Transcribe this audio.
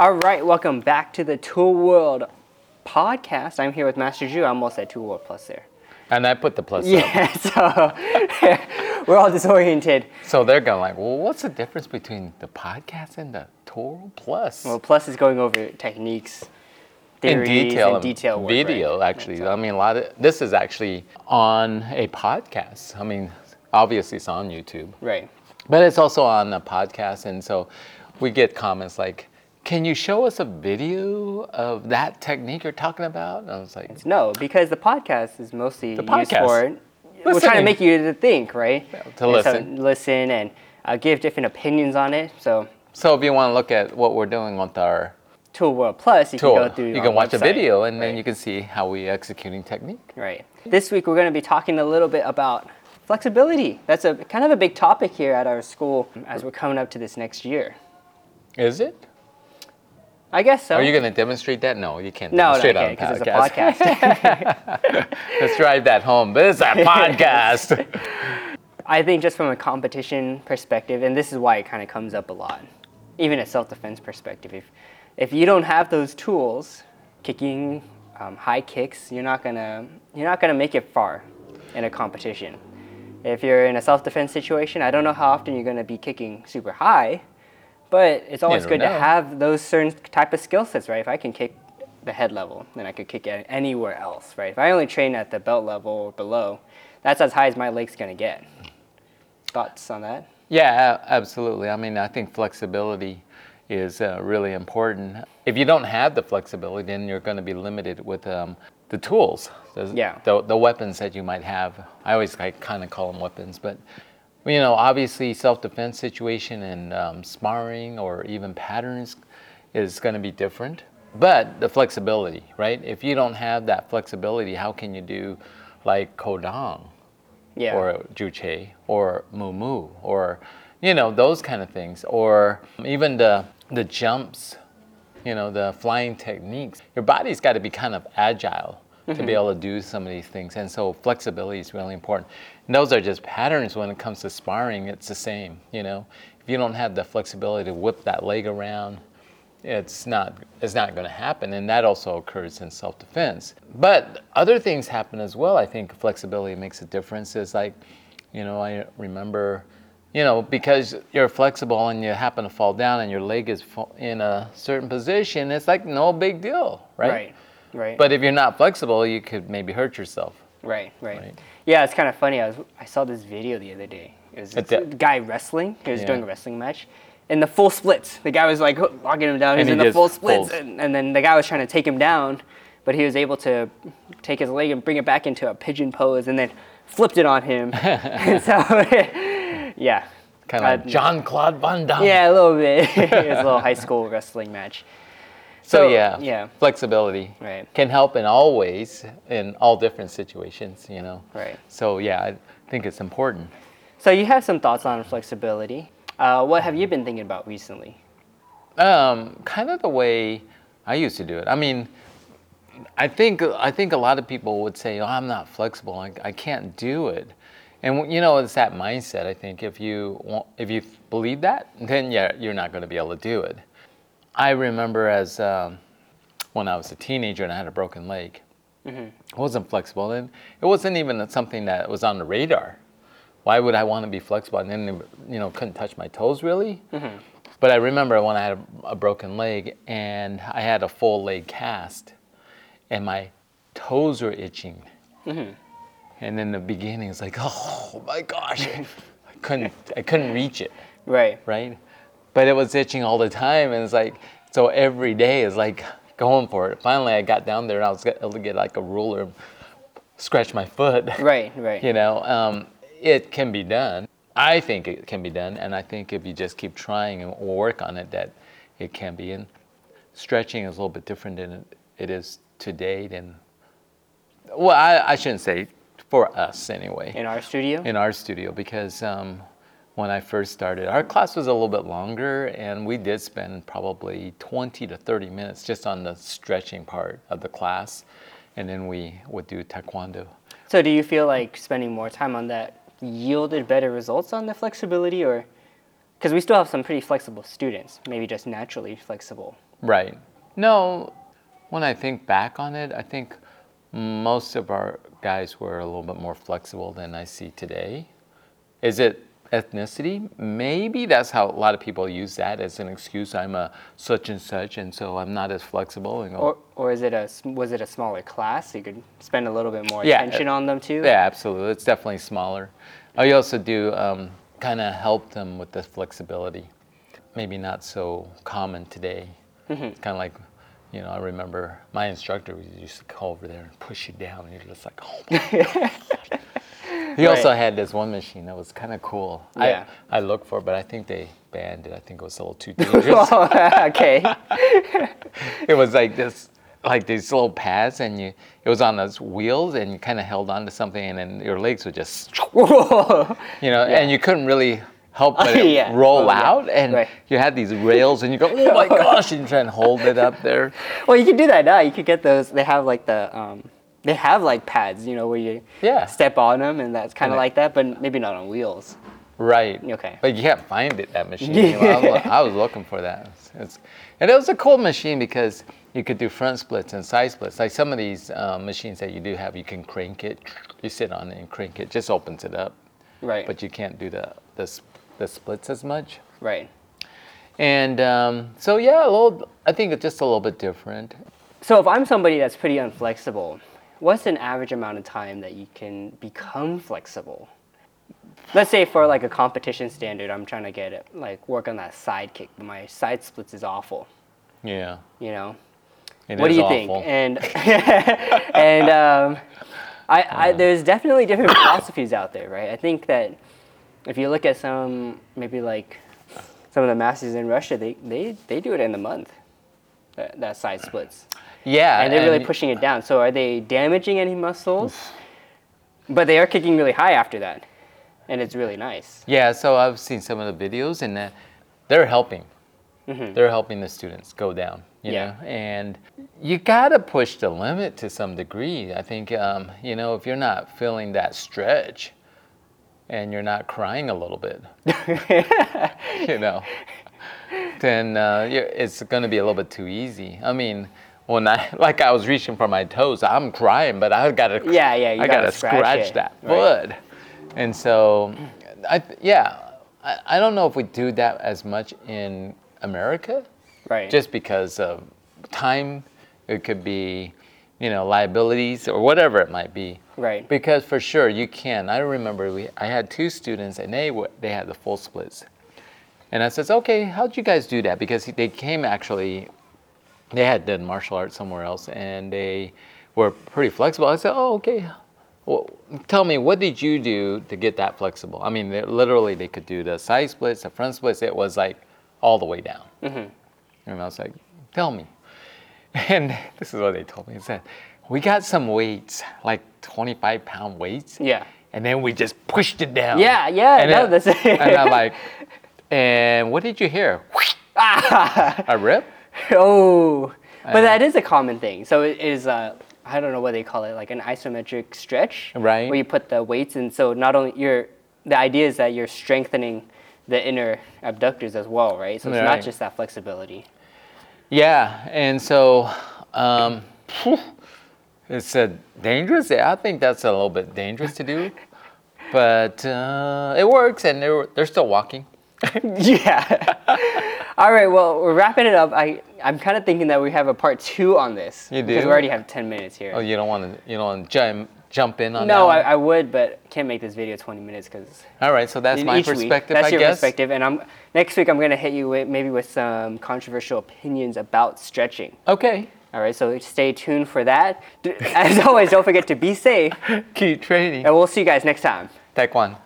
All right, welcome back to the Tul World podcast. I'm here with Master Jue. I almost said Tul World Plus there. And I put the plus. Yeah, so we're all disoriented. So they're going like, well, what's the difference between the podcast and the Toro Plus? Well, Plus is going over techniques, in detail, and detail um, work, video right? actually. I mean, a lot of this is actually on a podcast. I mean, obviously it's on YouTube, Right. but it's also on a podcast, and so we get comments like, "Can you show us a video of that technique you're talking about?" And I was like, No, because the podcast is mostly The used podcast. for. We're trying to make you to think, right? to And so listen. listen and uh, give different opinions on it. So So if you want to look at what we're doing with our Tul World Plus, you tool, can go through. you can watch a video, and then you can see how we executing technique. Right. This week we're going to be talking a little bit about flexibility. That's a kind of a big topic here at our school as we're coming up to this next year. Is it? I guess so. Are you going to demonstrate that? No, you can't no, no, demonstrate okay, on because it's a podcast. podcast. Let's drive that home. But it's a podcast. I think just from a competition perspective, and this is why it kind of comes up a lot, even a self-defense perspective. If if you don't have those tools, kicking um, high kicks, you're not gonna you're not gonna make it far in a competition. If you're in a self-defense situation, I don't know how often you're gonna be kicking super high, but it's always good to have those certain type of skill sets, right? If I can kick the head level, then I could kick it anywhere else, right? If I only train at the belt level or below, that's as high as my leg's gonna get. Thoughts on that? yeah, absolutely. I mean, I think flexibility is uh, really important. If you don't have the flexibility, then you're going to be limited with um, the tools, the, Yeah. the, the weapons that you might have. I always like, kind of call them weapons, but you know, obviously, self-defense situation and um, sparring or even patterns is going to be different. But the flexibility, right? If you don't have that flexibility, how can you do like Kodang Yeah. or Juche or Moon-Moo or you know those kind of things or even the the jumps, you know the flying techniques. Your body's got to be kind of agile to be mm-hmm. able to do some of these things, and so flexibility is really important. And those are just patterns when it comes to sparring. It's the same, you know. If you don't have the flexibility to whip that leg around, it's not it's not going to happen and that also occurs in self-defense but other things happen as well i think flexibility makes a difference is like you know i remember you know because you're flexible and you happen to fall down and your leg is in a certain position it's like no big deal right Right. Right. but if you're not flexible you could maybe hurt yourself right, right. Right. Yeah, it's kind of funny. I was I saw this video the other day. It was this the- guy wrestling. He was Yeah. doing a wrestling match. In the full splits, the guy was like locking him down. He's he in the full splits, and, and then the guy was trying to take him down, but he was able to take his leg and bring it back into a pigeon pose, and then flipped it on him. and so, yeah, kind of like john claude van damme yeah, a little bit. it was a little high school wrestling match. So, So, yeah, yeah. flexibility Right. can help in all ways in all different situations, you know. Right. So yeah, I think it's important. So you have some thoughts on flexibility. Uh, what have you been thinking about recently? Um, kind of the way I used to do it. I mean, I think I think a lot of people would say, "Oh, I'm not flexible. I, I can't do it." And you know, it's that mindset. I think if you want, if you believe that, then yeah, you're not going to be able to do it. I remember as um, when I was a teenager and I had a broken leg. Mm-hmm. I wasn't flexible, and it wasn't even something that was on the radar. Why would I want to be flexible? And then, you know, couldn't touch my toes really. Mm-hmm. But I remember when I had a, a broken leg and I had a full leg cast, and my toes were itching. Mm-hmm. And in the beginning, it's like, oh my gosh, I couldn't, I couldn't reach it Right. right? But it was itching all the time, and it's like so every day is like going for it. Finally, I got down there and I was able to get like a ruler, scratch my foot. Right. Right. You know, um, it can be done. I think it can be done, and I think if you just keep trying and work on it, that it can be. And stretching is a little bit different than it, is today. And well, I, I shouldn't say for us anyway In our studio. in our studio because um, when I first started, our class was a little bit longer, and we did spend probably 20 to 30 minutes just on the stretching part of the class, and then we would do taekwondo. So do you feel like spending more time on that yielded better results on the flexibility, or because we still have some pretty flexible students, maybe just naturally flexible, Right. No, when I think back on it, I think most of our guys were a little bit more flexible than I see today. Is it ethnicity? Maybe that's how a lot of people use that as an excuse. I'm a such and such, and so I'm not as flexible. And go, Or, or is it a was it a smaller class? So you could spend a little bit more Yeah, attention on them too. Yeah, absolutely. It's definitely smaller. I also do um, kind of help them with the flexibility. Maybe not so common today. Mm-hmm. It's kind of like, you know, I remember my instructor used to come over there and push you down, and you're just like, oh my. he also had this one machine that was kind of cool. Yeah. I, I looked for, it, but I think they banned it. I think it was a little too dangerous. okay. it was like this like these little pads and you it was on those wheels and you kind of held on to something and then your legs would just you know and you couldn't really help but it Yeah. roll Oh, yeah. out and Right. you had these rails and you go oh my gosh and you try and hold it up there Well, you can do that now. You could get those. They have like the um, they have like pads, you know, where you Yeah. step on them, and that's kind of like that, but maybe not on wheels. right Okay. but you can't find it that machine I, was, I was looking for that It's- it's, and it was a cool machine because you could do front splits and side splits like some of these um, machines that you do have you can crank it you sit on it and crank it just opens it up Right. but you can't do the the, the splits as much. right. And um, so yeah, a little. I think it's just a little bit different. So if I'm somebody that's pretty unflexible, what's an average amount of time that you can become flexible? Let's say for like a competition standard, I'm trying to get it, like work on that side kick, but my side splits is awful. Yeah. You know, It what do you awful. think? And and um, I, I there's definitely different philosophies out there, right? I think that if you look at some maybe like some of the masters in Russia, they they, they do it in a month. That, that side splits. Yeah, and they're really pushing it down. So are they damaging any muscles? But they are kicking really high after that, and it's really nice. Yeah, so I've seen some of the videos, and uh, they're helping. They're helping the students go down. You Mm-hmm. Yeah. know, and you gotta push the limit to some degree. I think um, you know if you're not feeling that stretch, and you're not crying a little bit, you know, then uh, it's going to be a little bit too easy. I mean, when I like I was reaching for my toes, I'm crying, but I gotta Yeah, yeah, you I gotta gotta scratch scratch, it, that right. foot, and so I yeah, I, I don't know if we do that as much in America, Right. just because of time. It could be, you know, liabilities or whatever it might be. Right. Because for sure you can. I remember we I had two students and they were, they had the full splits. And I says, okay, how'd you guys do that? Because they came actually, they had done martial arts somewhere else and they were pretty flexible. I said, oh, okay. Well, tell me, what did you do to get that flexible? I mean, they, literally, they could do the side splits, the front splits. It was like all the way down. Mm-hmm. And I was like, tell me. And this is what they told me. They said, we got some weights, like 25 pound weights. Yeah. And then we just pushed it down. Yeah, yeah, And no, then- that's- and I'm like, and what did you hear? a rip? oh, but Uh, that is a common thing. So it is uh, I don't know what they call it, like an isometric stretch, Right. Where you put the weights, and so not only you're the idea is that you're strengthening the inner abductors as well, right? So it's Right. not just that flexibility. Yeah, and so um, it's a dangerous. I think that's a little bit dangerous to do, but uh, it works, and they're they're still walking. yeah. All right. Well, we're wrapping it up. I I'm kind of thinking that we have a part two on this. You do. Because we already have ten minutes here. Oh, you don't want to you don't want to jump jump in on no, that. I, I would, but can't make this video 20 minutes because All right, so that's my each week. perspective, That's I your guess. perspective, and I'm next week. I'm gonna hit you with maybe with some controversial opinions about stretching. Okay. All right. So stay tuned for that. As always, don't forget to be safe, Keep training. and we'll see you guys next time. Taekwondo.